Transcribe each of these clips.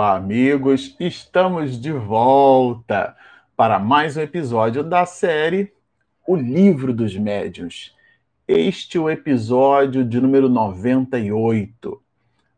Olá, amigos! Estamos de volta para mais um episódio da série O Livro dos Médiuns. Este é o episódio de número 98.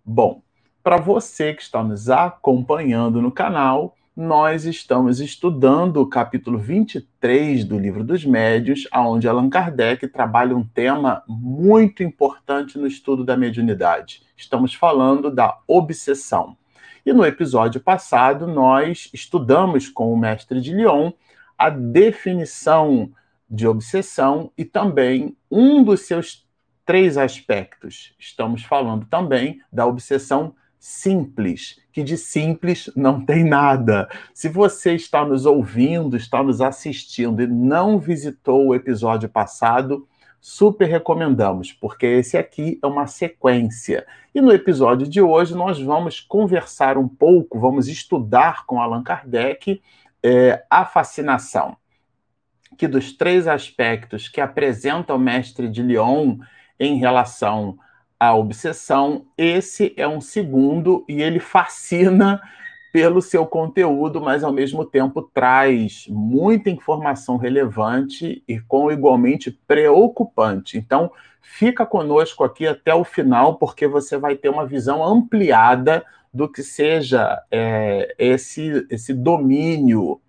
Bom, para você que está nos acompanhando no canal, nós estamos estudando o capítulo 23 do Livro dos Médios, onde Allan Kardec trabalha um tema muito importante no estudo da mediunidade. Estamos falando da obsessão. E no episódio passado, nós estudamos com o mestre de Lyon a definição de obsessão e também um dos seus três aspectos. Estamos falando também da obsessão simples, que de simples não tem nada. Se você está nos ouvindo, está nos assistindo e não visitou o episódio passado, super recomendamos, porque esse aqui é uma sequência. E no episódio de hoje nós vamos conversar um pouco, vamos estudar com Allan Kardec é, a fascinação, que dos três aspectos que apresenta o mestre de Lyon em relação à obsessão, esse é um segundo e ele fascina pelo seu conteúdo, mas ao mesmo tempo traz muita informação relevante e com igualmente preocupante. Então, fica conosco aqui até o final, porque você vai ter uma visão ampliada do que seja é, esse, esse domínio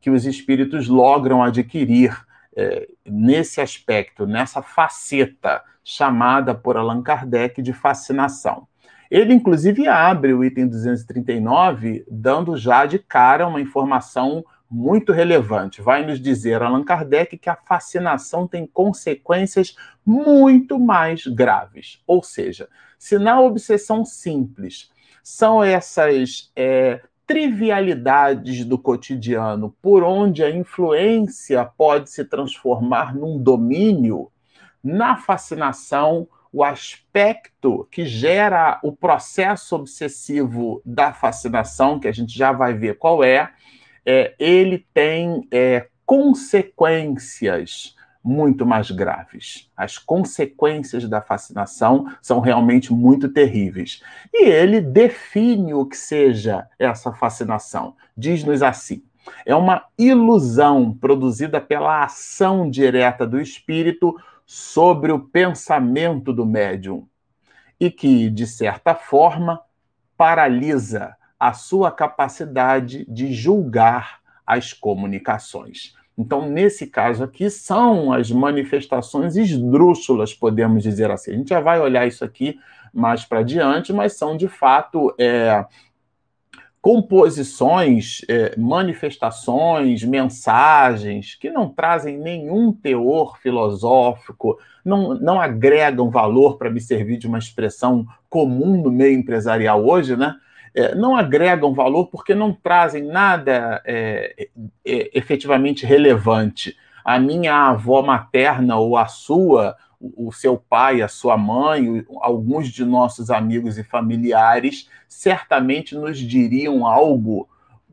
que os espíritos logram adquirir é, nesse aspecto, nessa faceta chamada por Allan Kardec de fascinação. Ele, inclusive, abre o item 239, dando já de cara uma informação muito relevante. Vai nos dizer Allan Kardec que a fascinação tem consequências muito mais graves. Ou seja, se na obsessão simples são essas é, trivialidades do cotidiano por onde a influência pode se transformar num domínio, na fascinação o aspecto que gera o processo obsessivo da fascinação, que a gente já vai ver qual é, é ele tem é, consequências muito mais graves. As consequências da fascinação são realmente muito terríveis. E ele define o que seja essa fascinação. Diz-nos assim: é uma ilusão produzida pela ação direta do espírito sobre o pensamento do médium e que, de certa forma, paralisa a sua capacidade de julgar as comunicações. Então, nesse caso aqui, são as manifestações esdrúxulas, podemos dizer assim. A gente já vai olhar isso aqui mais para diante, mas são de fato é, composições, é, manifestações, mensagens que não trazem nenhum teor filosófico, não, não agregam valor, para me servir de uma expressão comum no meio empresarial hoje, né? É, não agregam valor porque não trazem nada é, efetivamente relevante. A minha avó materna ou a sua o seu pai, a sua mãe, alguns de nossos amigos e familiares certamente nos diriam algo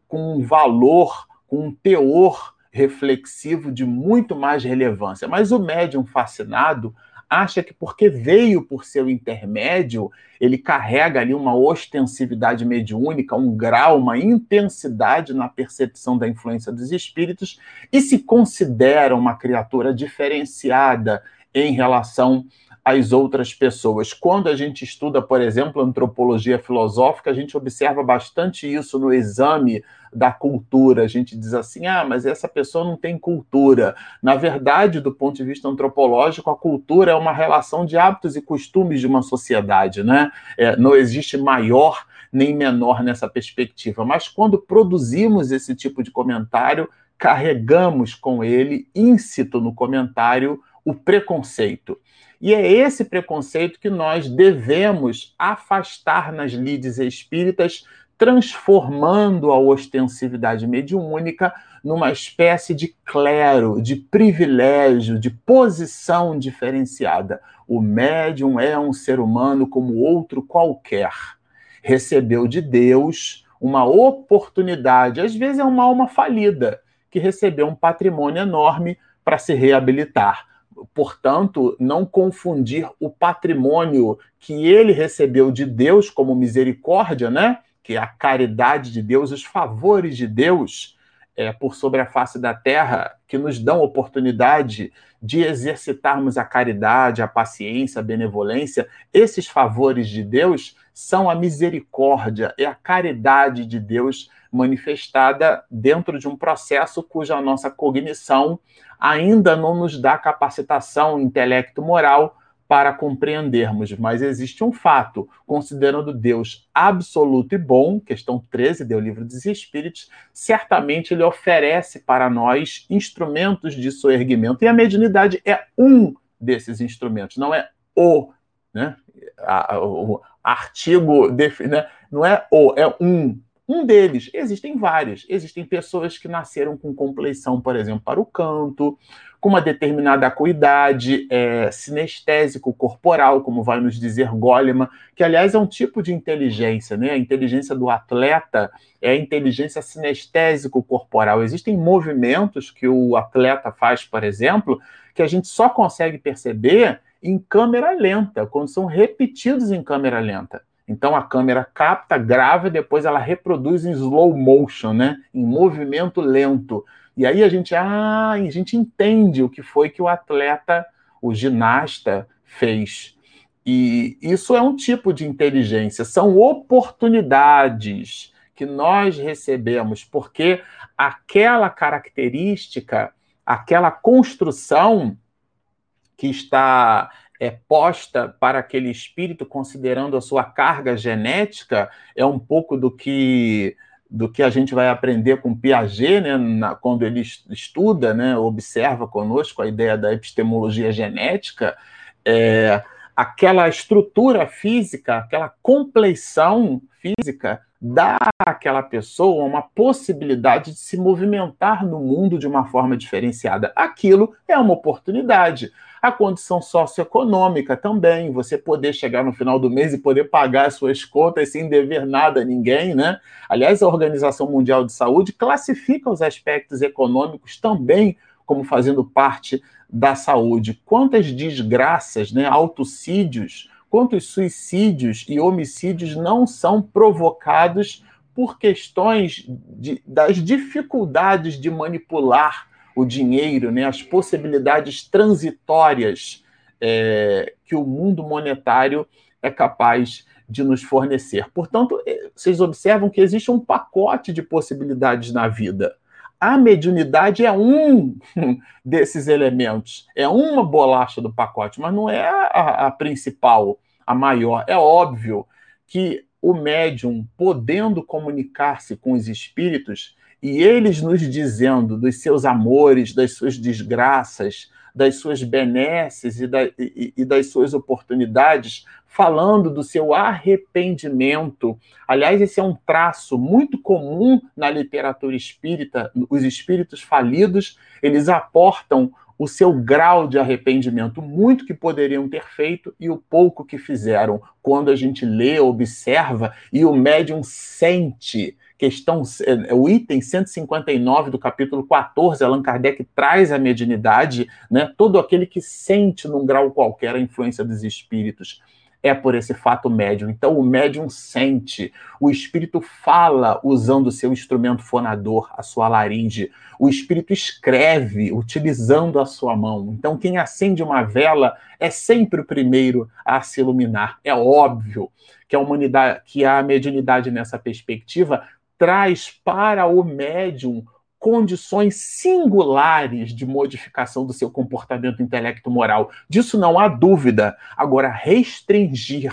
com um valor, com um teor reflexivo de muito mais relevância. Mas o médium fascinado acha que porque veio por seu intermédio, ele carrega ali uma ostensividade mediúnica, um grau, uma intensidade na percepção da influência dos espíritos e se considera uma criatura diferenciada em relação às outras pessoas. Quando a gente estuda, por exemplo, antropologia filosófica, a gente observa bastante isso no exame da cultura. A gente diz assim: ah, mas essa pessoa não tem cultura. Na verdade, do ponto de vista antropológico, a cultura é uma relação de hábitos e costumes de uma sociedade, né? É, não existe maior nem menor nessa perspectiva. Mas quando produzimos esse tipo de comentário, carregamos com ele, íncito no comentário, o preconceito. E é esse preconceito que nós devemos afastar nas lides espíritas, transformando a ostensividade mediúnica numa espécie de clero, de privilégio, de posição diferenciada. O médium é um ser humano como outro qualquer. Recebeu de Deus uma oportunidade, às vezes é uma alma falida, que recebeu um patrimônio enorme para se reabilitar portanto, não confundir o patrimônio que ele recebeu de Deus como misericórdia, né? que é a caridade de Deus, os favores de Deus é, por sobre a face da terra, que nos dão oportunidade de exercitarmos a caridade, a paciência, a benevolência, esses favores de Deus são a misericórdia, é a caridade de Deus manifestada dentro de um processo cuja nossa cognição ainda não nos dá capacitação intelecto moral para compreendermos, mas existe um fato, considerando Deus absoluto e bom, questão 13 do livro dos Espíritos, certamente ele oferece para nós instrumentos de soerguimento, e a mediunidade é um desses instrumentos, não é o, né? o artigo, né? não é o, é um. Um deles, existem vários. Existem pessoas que nasceram com compleição, por exemplo, para o canto, com uma determinada acuidade, é, sinestésico corporal, como vai nos dizer Goleman, que aliás é um tipo de inteligência, né? A inteligência do atleta é a inteligência sinestésico corporal. Existem movimentos que o atleta faz, por exemplo, que a gente só consegue perceber em câmera lenta, quando são repetidos em câmera lenta. Então a câmera capta, grava e depois ela reproduz em slow motion, né? Em movimento lento. E aí a gente, ah, a gente entende o que foi que o atleta, o ginasta fez. E isso é um tipo de inteligência, são oportunidades que nós recebemos, porque aquela característica, aquela construção que está é, posta para aquele espírito, considerando a sua carga genética, é um pouco do que do que a gente vai aprender com Piaget, né, na, quando ele estuda, né, observa conosco a ideia da epistemologia genética, é, aquela estrutura física, aquela compleição física dá àquela pessoa uma possibilidade de se movimentar no mundo de uma forma diferenciada. Aquilo é uma oportunidade a condição socioeconômica também, você poder chegar no final do mês e poder pagar as suas contas sem dever nada a ninguém, né? Aliás, a Organização Mundial de Saúde classifica os aspectos econômicos também como fazendo parte da saúde. Quantas desgraças, né, autocídios, quantos suicídios e homicídios não são provocados por questões de, das dificuldades de manipular o dinheiro, né, as possibilidades transitórias é, que o mundo monetário é capaz de nos fornecer. Portanto, é, vocês observam que existe um pacote de possibilidades na vida. A mediunidade é um desses elementos, é uma bolacha do pacote, mas não é a, a principal, a maior. É óbvio que o médium, podendo comunicar-se com os espíritos, e eles nos dizendo dos seus amores, das suas desgraças, das suas benesses e, da, e, e, das suas oportunidades, falando do seu arrependimento. Aliás, esse é um traço muito comum na literatura espírita. Os espíritos falidos, eles aportam o seu grau de arrependimento, muito que poderiam ter feito e o pouco que fizeram. Quando a gente lê, observa e o médium sente questão, é, o item 159 do capítulo 14, Allan Kardec traz a mediunidade, né? Todo aquele que sente num grau qualquer a influência dos espíritos é por esse fato médium. Então, o médium sente, o espírito fala usando o seu instrumento fonador, a sua laringe, o espírito escreve utilizando a sua mão. Então, quem acende uma vela é sempre o primeiro a se iluminar. É óbvio que a humanidade, que a mediunidade nessa perspectiva traz para o médium condições singulares de modificação do seu comportamento intelecto-moral. Disso não há dúvida. Agora, restringir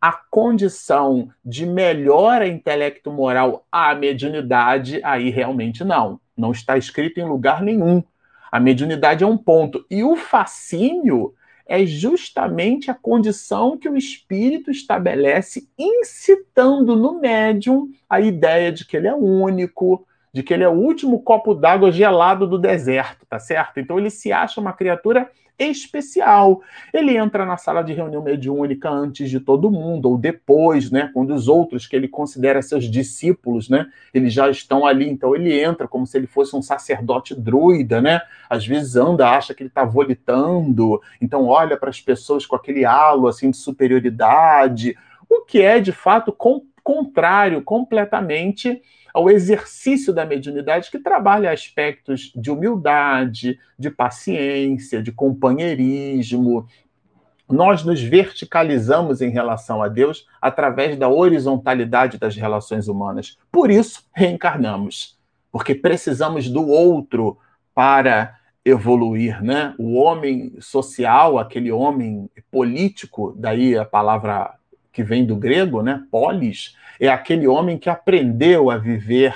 a condição de melhora intelecto-moral à mediunidade, aí realmente não. Não está escrito em lugar nenhum. A mediunidade é um ponto. E o fascínio é justamente a condição que o espírito estabelece, incitando no médium a ideia de que ele é único, de que ele é o último copo d'água gelado do deserto, tá certo? Então ele se acha uma criatura especial. Ele entra na sala de reunião mediúnica antes de todo mundo, ou depois, né, quando os outros que ele considera seus discípulos, né, eles já estão ali. Então ele entra como se ele fosse um sacerdote druida, né? Às vezes anda, acha que ele está volitando, então olha para as pessoas com aquele halo assim de superioridade, o que é de fato contrário completamente ao exercício da mediunidade que trabalha aspectos de humildade, de paciência, de companheirismo. Nós nos verticalizamos em relação a Deus através da horizontalidade das relações humanas. Por isso, reencarnamos, porque precisamos do outro para evoluir, né? O homem social, aquele homem político, daí a palavra que vem do grego, né? Polis, é aquele homem que aprendeu a viver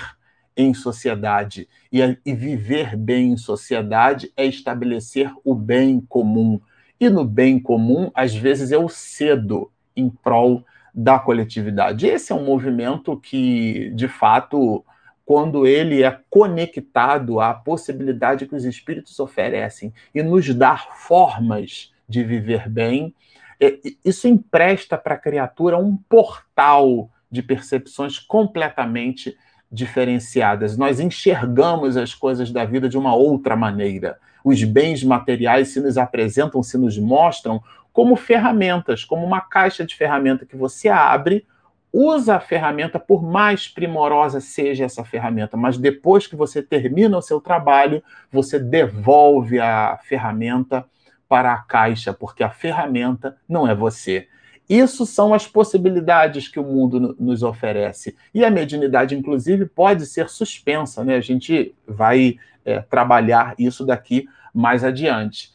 em sociedade. E, a, e viver bem em sociedade é estabelecer o bem comum. E no bem comum, às vezes, eu cedo em prol da coletividade. Esse é um movimento que, de fato, quando ele é conectado à possibilidade que os espíritos oferecem e nos dar formas de viver bem, é, isso empresta para a criatura um portal de percepções completamente diferenciadas. Nós enxergamos as coisas da vida de uma outra maneira. Os bens materiais se nos apresentam, se nos mostram como ferramentas, como uma caixa de ferramenta que você abre, usa a ferramenta, por mais primorosa seja essa ferramenta, mas depois que você termina o seu trabalho, você devolve a ferramenta para a caixa, porque a ferramenta não é você. Isso são as possibilidades que o mundo nos oferece. E a mediunidade, inclusive, pode ser suspensa, né? A gente vai é, trabalhar isso daqui mais adiante.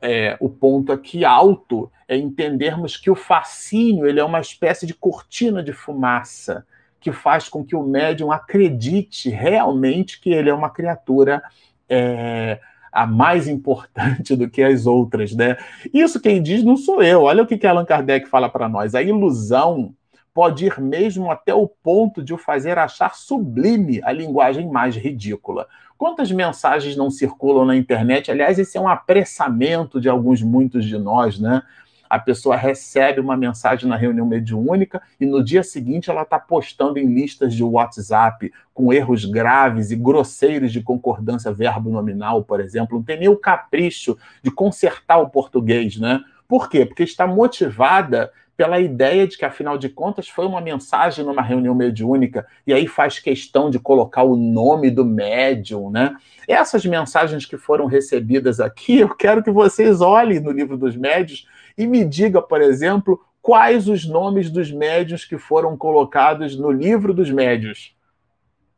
É, o ponto aqui alto é entendermos que o fascínio ele é uma espécie de cortina de fumaça que faz com que o médium acredite realmente que ele é uma criatura é, a mais importante do que as outras, né? Isso quem diz não sou eu. Olha o que, que Allan Kardec fala para nós. A ilusão pode ir mesmo até o ponto de o fazer achar sublime a linguagem mais ridícula. Quantas mensagens não circulam na internet? Aliás, esse é um apressamento de alguns, muitos de nós, né? A pessoa recebe uma mensagem na reunião mediúnica e no dia seguinte ela está postando em listas de WhatsApp com erros graves e grosseiros de concordância verbo nominal, por exemplo. Não tem nem o capricho de consertar o português, né? Por quê? Porque está motivada pela ideia de que, afinal de contas, foi uma mensagem numa reunião mediúnica, e aí faz questão de colocar o nome do médium, né? Essas mensagens que foram recebidas aqui, eu quero que vocês olhem no livro dos médios e me diga, por exemplo, quais os nomes dos médios que foram colocados no livro dos médios.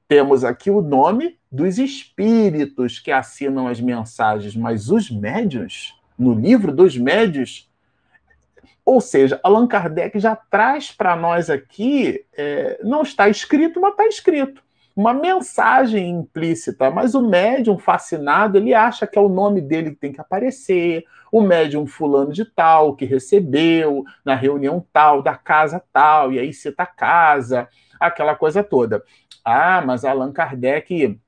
Temos aqui o nome dos espíritos que assinam as mensagens, mas os médios, no livro dos médios, ou seja, Allan Kardec já traz para nós aqui, é, não está escrito, mas está escrito uma mensagem implícita, mas o médium fascinado, ele acha que é o nome dele que tem que aparecer, o médium fulano de tal, que recebeu na reunião tal, da casa tal, e aí cita a casa, aquela coisa toda. Ah, mas Allan Kardec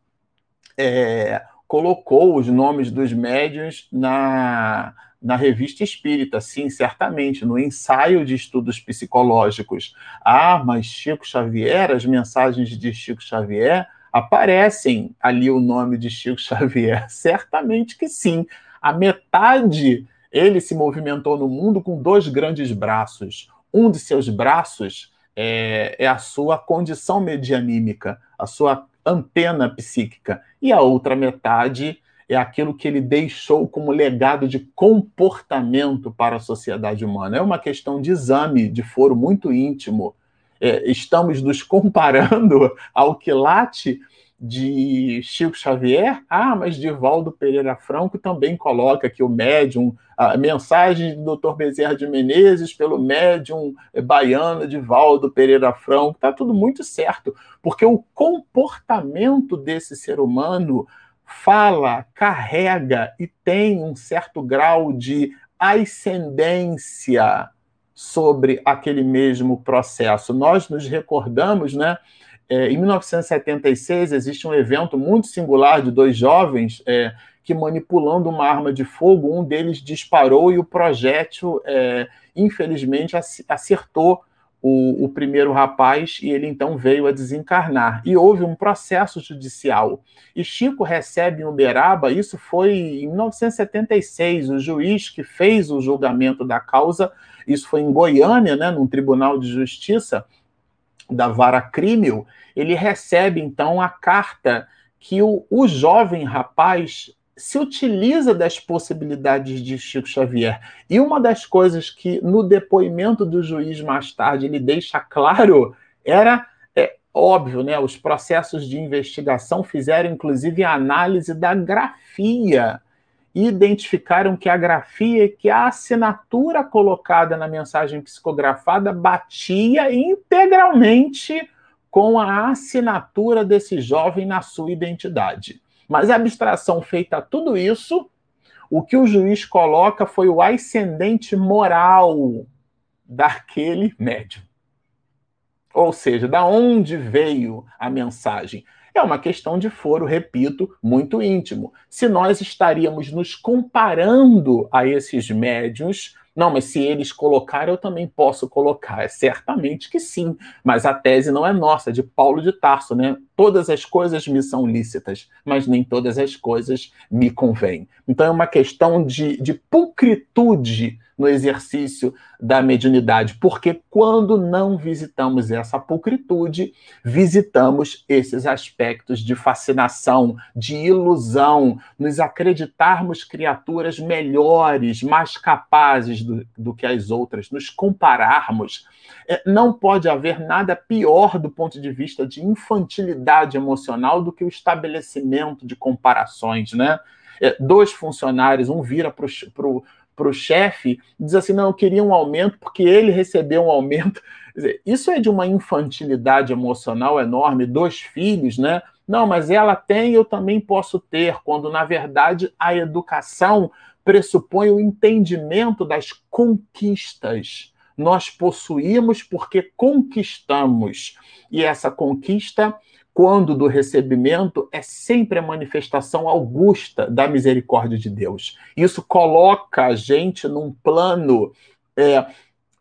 é, colocou os nomes dos médiums na, na revista espírita, sim, certamente, no ensaio de estudos psicológicos. Ah, mas Chico Xavier, as mensagens de Chico Xavier, aparecem ali o nome de Chico Xavier? Certamente que sim. A metade ele se movimentou no mundo com dois grandes braços. Um de seus braços é, é a sua condição medianímica, a sua antena psíquica, e a outra metade é aquilo que ele deixou como legado de comportamento para a sociedade humana. É uma questão de exame, de foro muito íntimo. É, estamos nos comparando ao quilate de Chico Xavier. Ah, mas Divaldo Pereira Franco também coloca que o médium, a mensagem do Dr. Bezerra de Menezes pelo médium baiano Divaldo Pereira Franco. Está tudo muito certo, porque o comportamento desse ser humano fala, carrega e tem um certo grau de ascendência sobre aquele mesmo processo. Nós nos recordamos, né? É, em 1976 existe um evento muito singular de dois jovens é, que manipulando uma arma de fogo, um deles disparou e o projétil, é, infelizmente, acertou o, o, primeiro rapaz e ele então veio a desencarnar. E houve um processo judicial. E Chico recebe em Uberaba, isso foi em 1976, o juiz que fez o julgamento da causa, isso foi em Goiânia, né, num tribunal de justiça, da vara crímil, ele recebe então a carta que o, o jovem rapaz se utiliza das possibilidades de Chico Xavier. E uma das coisas que no depoimento do juiz mais tarde ele deixa claro era é, óbvio, né? Os processos de investigação fizeram inclusive a análise da grafia e identificaram que a grafia, que a assinatura colocada na mensagem psicografada batia integralmente com a assinatura desse jovem na sua identidade. Mas a abstração feita a tudo isso, o que o juiz coloca foi o ascendente moral daquele médium. Ou seja, da onde veio a mensagem? É uma questão de foro, repito, muito íntimo. Se nós estaríamos nos comparando a esses médios, não, mas se eles colocaram, eu também posso colocar. É certamente que sim, mas a tese não é nossa, é de Paulo de Tarso, né? Todas as coisas me são lícitas, mas nem todas as coisas me convêm. Então é uma questão de, de pulcritude no exercício da mediunidade, porque quando não visitamos essa pulcritude, visitamos esses aspectos de fascinação, de ilusão, nos acreditarmos criaturas melhores, mais capazes do, do que as outras, nos compararmos. É, não pode haver nada pior do ponto de vista de infantilidade emocional do que o estabelecimento de comparações, né? É, dois funcionários, um vira para o para o chefe, diz assim: não, eu queria um aumento porque ele recebeu um aumento. Dizer, isso é de uma infantilidade emocional enorme, dois filhos, né? Não, mas ela tem, eu também posso ter, quando na verdade a educação pressupõe o entendimento das conquistas. Nós possuímos porque conquistamos. E essa conquista quando do recebimento, é sempre a manifestação augusta da misericórdia de Deus. Isso coloca a gente num plano é,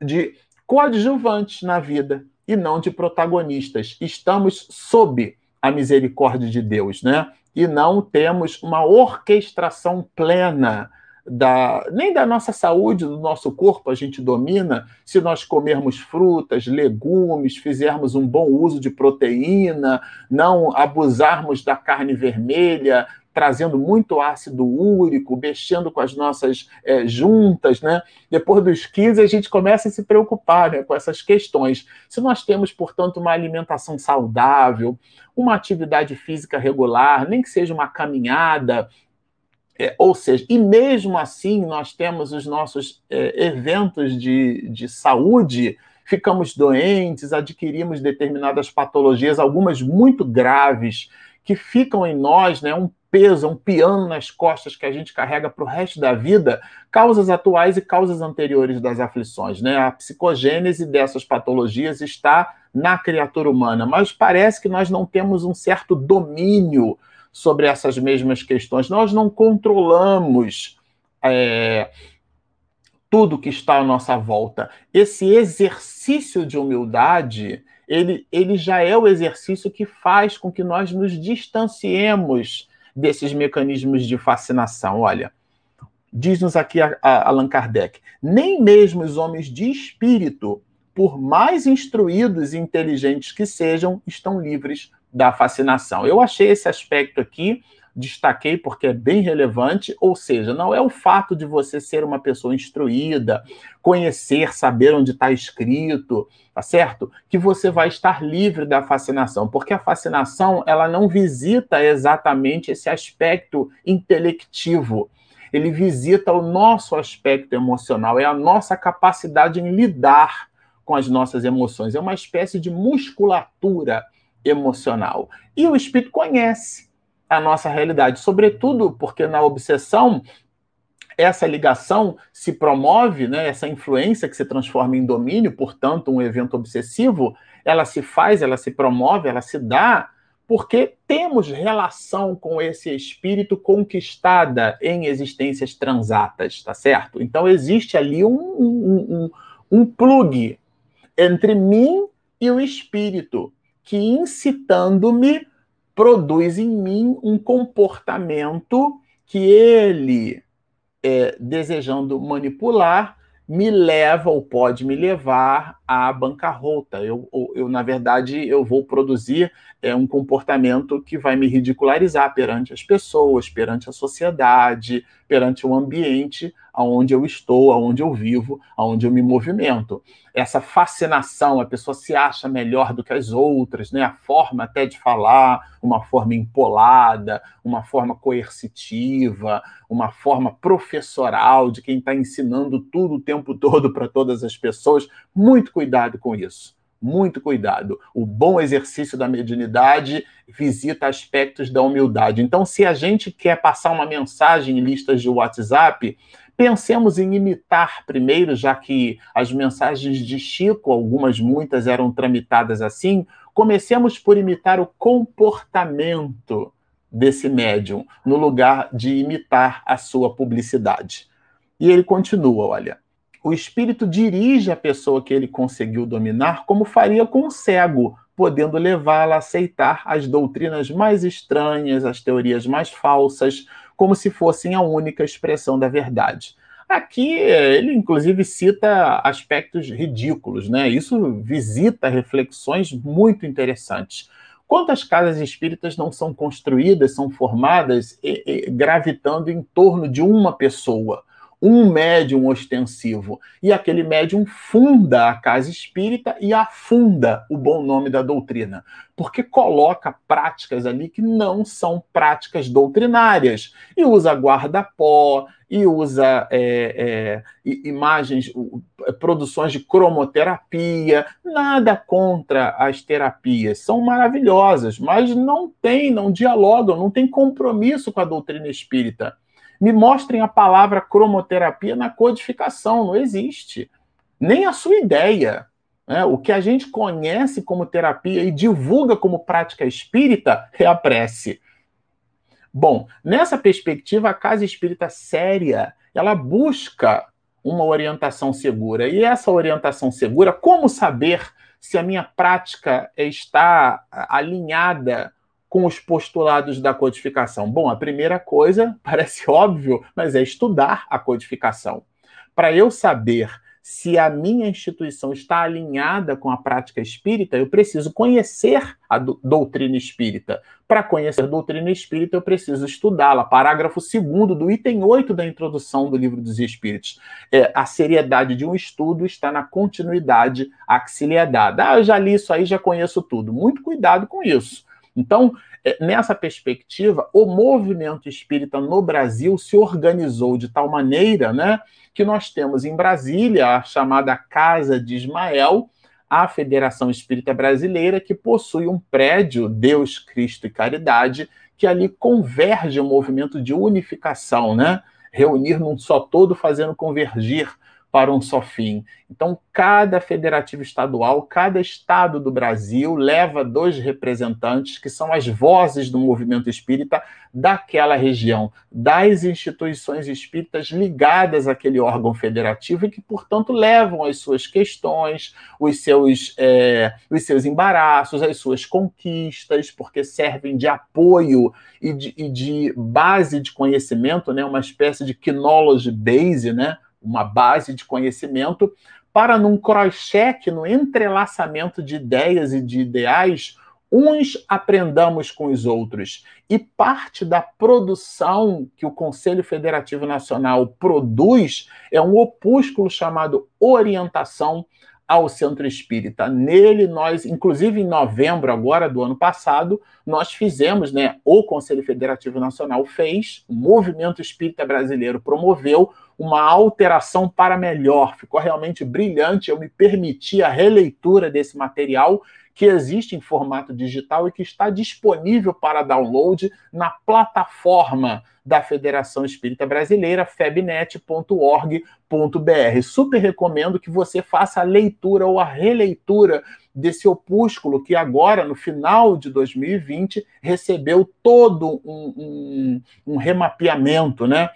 de coadjuvantes na vida e não de protagonistas. Estamos sob a misericórdia de Deus, né? E não temos uma orquestração plena da, nem da nossa saúde, do nosso corpo, a gente domina se nós comermos frutas, legumes, fizermos um bom uso de proteína, não abusarmos da carne vermelha, trazendo muito ácido úrico, mexendo com as nossas é, juntas, né? Depois dos 15, a gente começa a se preocupar né, com essas questões. Se nós temos, portanto, uma alimentação saudável, uma atividade física regular, nem que seja uma caminhada, é, ou seja, e mesmo assim nós temos os nossos é, eventos de, de saúde, ficamos doentes, adquirimos determinadas patologias, algumas muito graves, que ficam em nós, né, um peso, um piano nas costas que a gente carrega para o resto da vida, causas atuais e causas anteriores das aflições. Né? A psicogênese dessas patologias está na criatura humana, mas parece que nós não temos um certo domínio sobre essas mesmas questões. Nós não controlamos é, tudo que está à nossa volta. Esse exercício de humildade, ele, ele já é o exercício que faz com que nós nos distanciemos desses mecanismos de fascinação. Olha, diz-nos aqui a, a Allan Kardec, nem mesmo os homens de espírito, por mais instruídos e inteligentes que sejam, estão livres da fascinação. Eu achei esse aspecto aqui, destaquei porque é bem relevante, ou seja, não é o fato de você ser uma pessoa instruída, conhecer, saber onde está escrito, tá certo? Que você vai estar livre da fascinação, porque a fascinação ela não visita exatamente esse aspecto intelectivo. Ele visita o nosso aspecto emocional, é a nossa capacidade em lidar com as nossas emoções, é uma espécie de musculatura emocional. E o espírito conhece a nossa realidade, sobretudo porque na obsessão essa ligação se promove, né, essa influência que se transforma em domínio, portanto, um evento obsessivo, ela se faz, ela se promove, ela se dá, porque temos relação com esse espírito conquistada em existências transatas, tá certo? Então, existe ali um, um, um, um plug entre mim e o espírito que incitando-me produz em mim um comportamento que ele, é, desejando manipular, me leva ou pode me levar à bancarrota. Eu, eu, eu na verdade, eu vou produzir é, um comportamento que vai me ridicularizar perante as pessoas, perante a sociedade, perante o ambiente aonde eu estou, aonde eu vivo, aonde eu me movimento. Essa fascinação, a pessoa se acha melhor do que as outras, né? A forma até de falar, uma forma empolada, uma forma coercitiva, uma forma professoral de quem está ensinando tudo o tempo todo para todas as pessoas. Muito cuidado com isso muito cuidado. O bom exercício da mediunidade visita aspectos da humildade. Então, se a gente quer passar uma mensagem em listas de WhatsApp, pensemos em imitar primeiro, já que as mensagens de Chico, algumas, muitas eram tramitadas assim, comecemos por imitar o comportamento desse médium, no lugar de imitar a sua publicidade. E ele continua, olha o espírito dirige a pessoa que ele conseguiu dominar, como faria com o cego, podendo levá-la a aceitar as doutrinas mais estranhas, as teorias mais falsas, como se fossem a única expressão da verdade. Aqui ele, inclusive, cita aspectos ridículos, né? Isso visita reflexões muito interessantes. Quantas casas espíritas não são construídas, são formadas gravitando em torno de uma pessoa? Um médium ostensivo. E aquele médium funda a casa espírita e afunda o bom nome da doutrina, porque coloca práticas ali que não são práticas doutrinárias. E usa guarda-pó, e usa é, é, imagens, produções de cromoterapia. Nada contra as terapias, são maravilhosas, mas não tem, não dialogam, não tem compromisso com a doutrina espírita. Me mostrem a palavra cromoterapia na codificação, não existe. Nem a sua ideia. Né? O que a gente conhece como terapia e divulga como prática espírita é a prece. Bom, nessa perspectiva, a casa espírita séria, ela busca uma orientação segura. E essa orientação segura, como saber se a minha prática está alinhada com os postulados da codificação? Bom, a primeira coisa, parece óbvio, mas é estudar a codificação. Para eu saber se a minha instituição está alinhada com a prática espírita, eu preciso conhecer a doutrina espírita. Para conhecer a doutrina espírita, eu preciso estudá-la. Parágrafo 2 do item 8 da introdução do Livro dos Espíritos. É, a seriedade de um estudo está na continuidade a que se lhe é. Ah, eu já li isso aí, já conheço tudo. Muito cuidado com isso. Então, é, nessa perspectiva, o movimento espírita no Brasil se organizou de tal maneira né, que nós temos em Brasília a chamada Casa de Ismael, a Federação Espírita Brasileira, que possui um prédio, Deus, Cristo e Caridade, que ali converge o um movimento de unificação, né? Reunir num só todo, fazendo convergir para um só fim. Então, cada federativo estadual, cada estado do Brasil leva dois representantes que são as vozes do movimento espírita daquela região, das instituições espíritas ligadas àquele órgão federativo e que, portanto, levam as suas questões, os seus, é, os seus embaraços, as suas conquistas, porque servem de apoio e de, e de base de conhecimento, né, uma espécie de knowledge base, né? Uma base de conhecimento, para num cross-check, no entrelaçamento de ideias e de ideais, uns aprendamos com os outros. E parte da produção que o Conselho Federativo Nacional produz é um opúsculo chamado Orientação ao Centro Espírita. Nele, nós, inclusive em novembro agora do ano passado, nós fizemos, né, o Conselho Federativo Nacional fez, o Movimento Espírita Brasileiro promoveu uma alteração para melhor. Ficou realmente brilhante. Eu me permiti a releitura desse material que existe em formato digital e que está disponível para download na plataforma da Federação Espírita Brasileira, febnet.org.br. Super recomendo que você faça a leitura ou a releitura desse opúsculo que agora, no final de 2020, recebeu todo um, um, um remapeamento, né?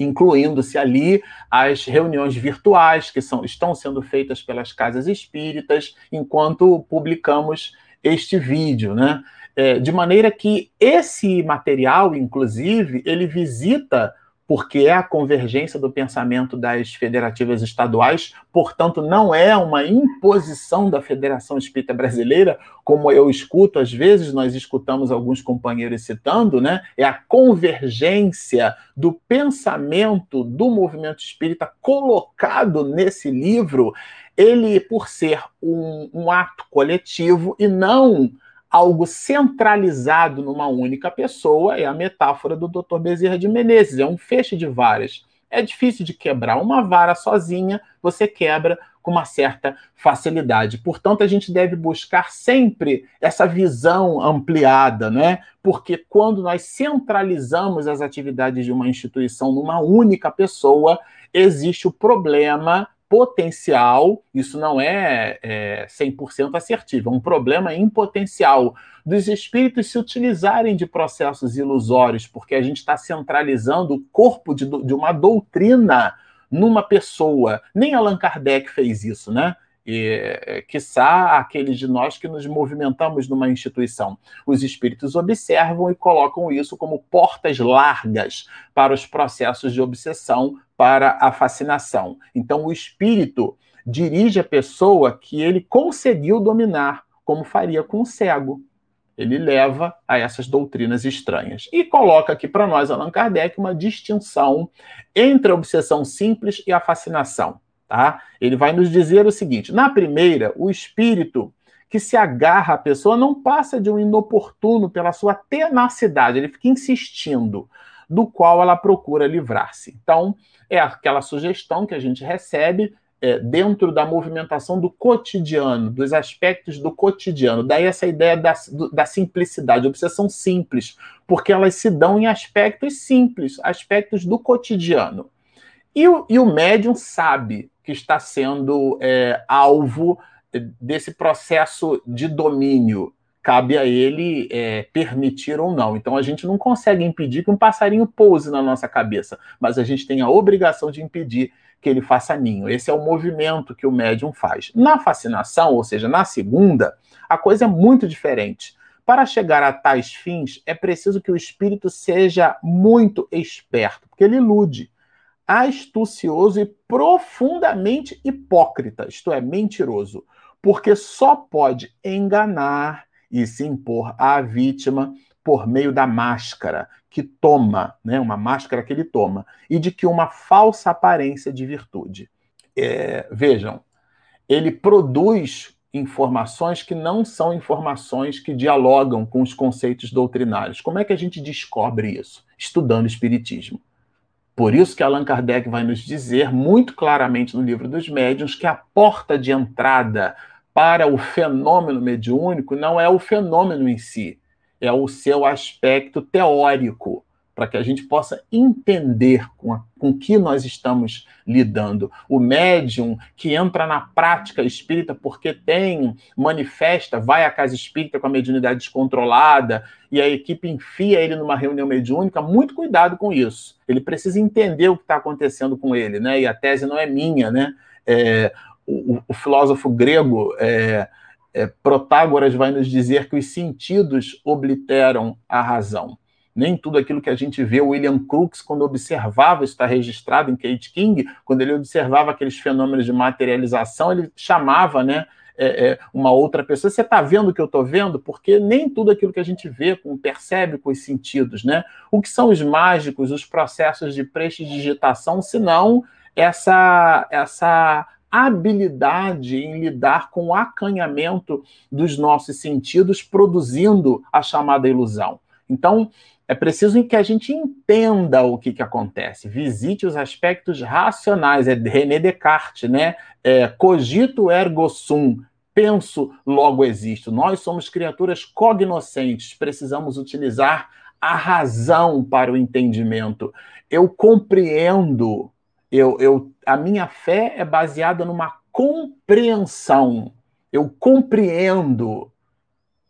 Incluindo-se ali as reuniões virtuais que são, estão sendo feitas pelas casas espíritas, enquanto publicamos este vídeo, né? É, de maneira que esse material, inclusive, ele visita porque é a convergência do pensamento das federativas estaduais, portanto, não é uma imposição da Federação Espírita Brasileira, como eu escuto, às vezes nós escutamos alguns companheiros citando, né? É a convergência do pensamento do movimento espírita colocado nesse livro, ele, por ser um, um ato coletivo e não algo centralizado numa única pessoa é a metáfora do Dr. Bezerra de Menezes, é um feixe de varas. É difícil de quebrar uma vara sozinha, você quebra com uma certa facilidade. Portanto, a gente deve buscar sempre essa visão ampliada, né? Porque quando nós centralizamos as atividades de uma instituição numa única pessoa, existe o problema potencial, isso não é, é 100% assertivo, é um problema em potencial dos espíritos se utilizarem de processos ilusórios, porque a gente está centralizando o corpo de, de uma doutrina numa pessoa. Nem Allan Kardec fez isso, né? E, é, quiçá aqueles de nós que nos movimentamos numa instituição. Os espíritos observam e colocam isso como portas largas para os processos de obsessão, para a fascinação. Então, o espírito dirige a pessoa que ele conseguiu dominar, como faria com o cego. Ele leva a essas doutrinas estranhas. E coloca aqui para nós, Allan Kardec, uma distinção entre a obsessão simples e a fascinação. Tá? Ele vai nos dizer o seguinte: na primeira, o espírito que se agarra à pessoa não passa de um inoportuno pela sua tenacidade, ele fica insistindo, do qual ela procura livrar-se. Então, é aquela sugestão que a gente recebe é, dentro da movimentação do cotidiano, dos aspectos do cotidiano. Daí essa ideia da, da simplicidade, obsessão simples, porque elas se dão em aspectos simples, aspectos do cotidiano. E o, e o médium sabe que está sendo é, alvo desse processo de domínio. Cabe a ele é, permitir ou não. Então a gente não consegue impedir que um passarinho pouse na nossa cabeça, mas a gente tem a obrigação de impedir que ele faça ninho. Esse é o movimento que o médium faz. Na fascinação, ou seja, na segunda, a coisa é muito diferente. Para chegar a tais fins, é preciso que o espírito seja muito esperto, porque ele ilude astucioso e profundamente hipócrita, isto é, mentiroso, porque só pode enganar e se impor à vítima por meio da máscara que toma, né, uma máscara que ele toma, e de que uma falsa aparência de virtude. É, vejam, ele produz informações que não são informações que dialogam com os conceitos doutrinários. Como é que a gente descobre isso? Estudando Espiritismo. Por isso que Allan Kardec vai nos dizer muito claramente no livro dos médiuns que a porta de entrada para o fenômeno mediúnico não é o fenômeno em si, é o seu aspecto teórico para que a gente possa entender com, a, com que nós estamos lidando. O médium que entra na prática espírita porque tem, manifesta, vai à casa espírita com a mediunidade descontrolada e a equipe enfia ele numa reunião mediúnica, muito cuidado com isso. Ele precisa entender o que está acontecendo com ele, né? E a tese não é minha, né? É, o, o, filósofo grego é, é, Protágoras vai nos dizer que os sentidos obliteram a razão nem tudo aquilo que a gente vê. O William Crookes, quando observava, está registrado em Kate King, quando ele observava aqueles fenômenos de materialização, ele chamava, né? É, é, uma outra pessoa, você está vendo o que eu estou vendo? Porque nem tudo aquilo que a gente vê, com, percebe com os sentidos, né? O que são os mágicos, os processos de prestidigitação, senão essa, essa habilidade em lidar com o acanhamento dos nossos sentidos, produzindo a chamada ilusão. Então, é preciso que a gente entenda o que, que acontece, visite os aspectos racionais, é René Descartes, né? É, cogito ergo sum, penso, logo existo. Nós somos criaturas cognoscentes, precisamos utilizar a razão para o entendimento. Eu compreendo, eu, eu, a minha fé é baseada numa compreensão. Eu compreendo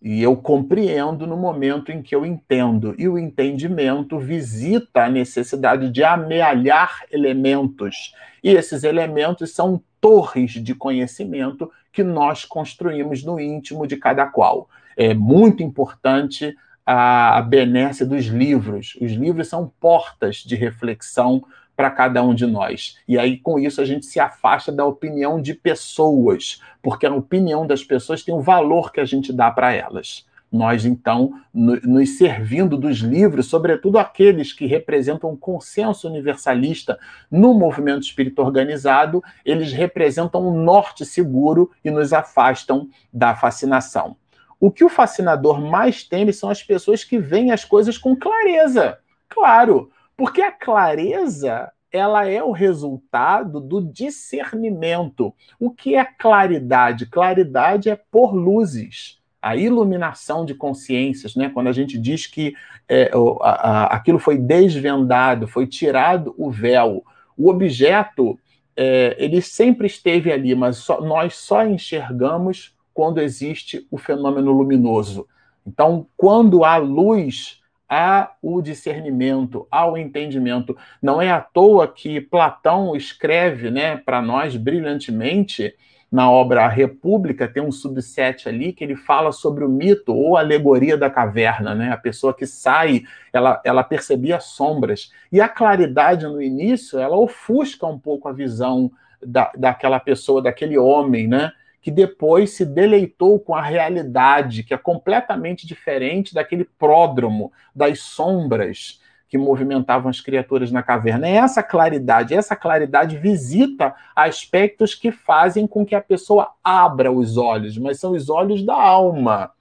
e eu compreendo no momento em que eu entendo. E o entendimento visita a necessidade de amealhar elementos. E esses elementos são torres de conhecimento que nós construímos no íntimo de cada qual. É muito importante a benesse dos livros. Os livros são portas de reflexão para cada um de nós. E aí, com isso, a gente se afasta da opinião de pessoas, porque a opinião das pessoas tem o valor que a gente dá para elas. Nós, então, nos servindo dos livros, sobretudo aqueles que representam um consenso universalista no movimento espírita organizado, eles representam um norte seguro e nos afastam da fascinação. O que o fascinador mais teme são as pessoas que veem as coisas com clareza. Claro, porque a clareza ela é o resultado do discernimento. O que é claridade? Claridade é por luzes. A iluminação de consciências, né? quando a gente diz que é, a, a, aquilo foi desvendado, foi tirado o véu, o objeto é, ele sempre esteve ali, mas só, nós só enxergamos quando existe o fenômeno luminoso. Então, quando há luz, há o discernimento, há o entendimento. Não é à toa que Platão escreve né, para nós brilhantemente na obra A República, tem um subset ali que ele fala sobre o mito ou alegoria da caverna, né? A pessoa que sai, ela, ela percebia sombras. E a claridade no início, ela ofusca um pouco a visão da, daquela pessoa, daquele homem, né? Que depois se deleitou com a realidade, que é completamente diferente daquele pródromo, das sombras que movimentavam as criaturas na caverna. É essa claridade, essa claridade visita aspectos que fazem com que a pessoa abra os olhos, mas são os olhos da alma.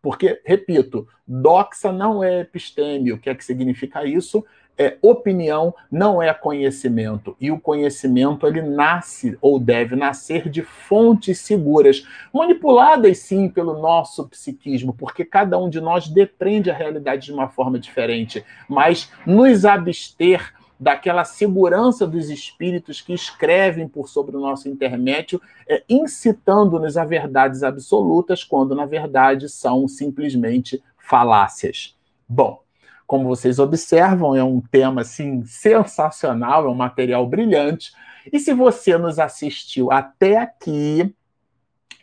Porque, repito, doxa não é episteme. O que é que significa isso? É, opinião não é conhecimento e o conhecimento ele nasce ou deve nascer de fontes seguras, manipuladas sim pelo nosso psiquismo, porque cada um de nós depreende a realidade de uma forma diferente, mas nos abster daquela segurança dos espíritos que escrevem por sobre o nosso intermédio, é, incitando-nos a verdades absolutas, quando na verdade são simplesmente falácias. Bom, como vocês observam, é um tema assim sensacional, é um material brilhante. E se você nos assistiu até aqui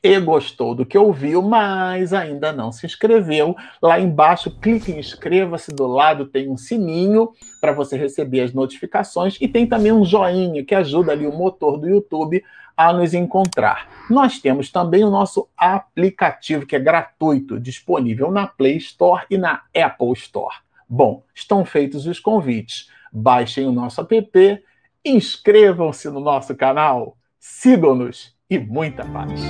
e gostou do que ouviu, mas ainda não se inscreveu, lá embaixo clique em inscreva-se, do lado tem um sininho para você receber as notificações e tem também um joinha que ajuda ali o motor do YouTube a nos encontrar. Nós temos também o nosso aplicativo que é gratuito, disponível na Play Store e na Apple Store. Bom, estão feitos os convites. Baixem o nosso app, inscrevam-se no nosso canal, sigam-nos e muita paz.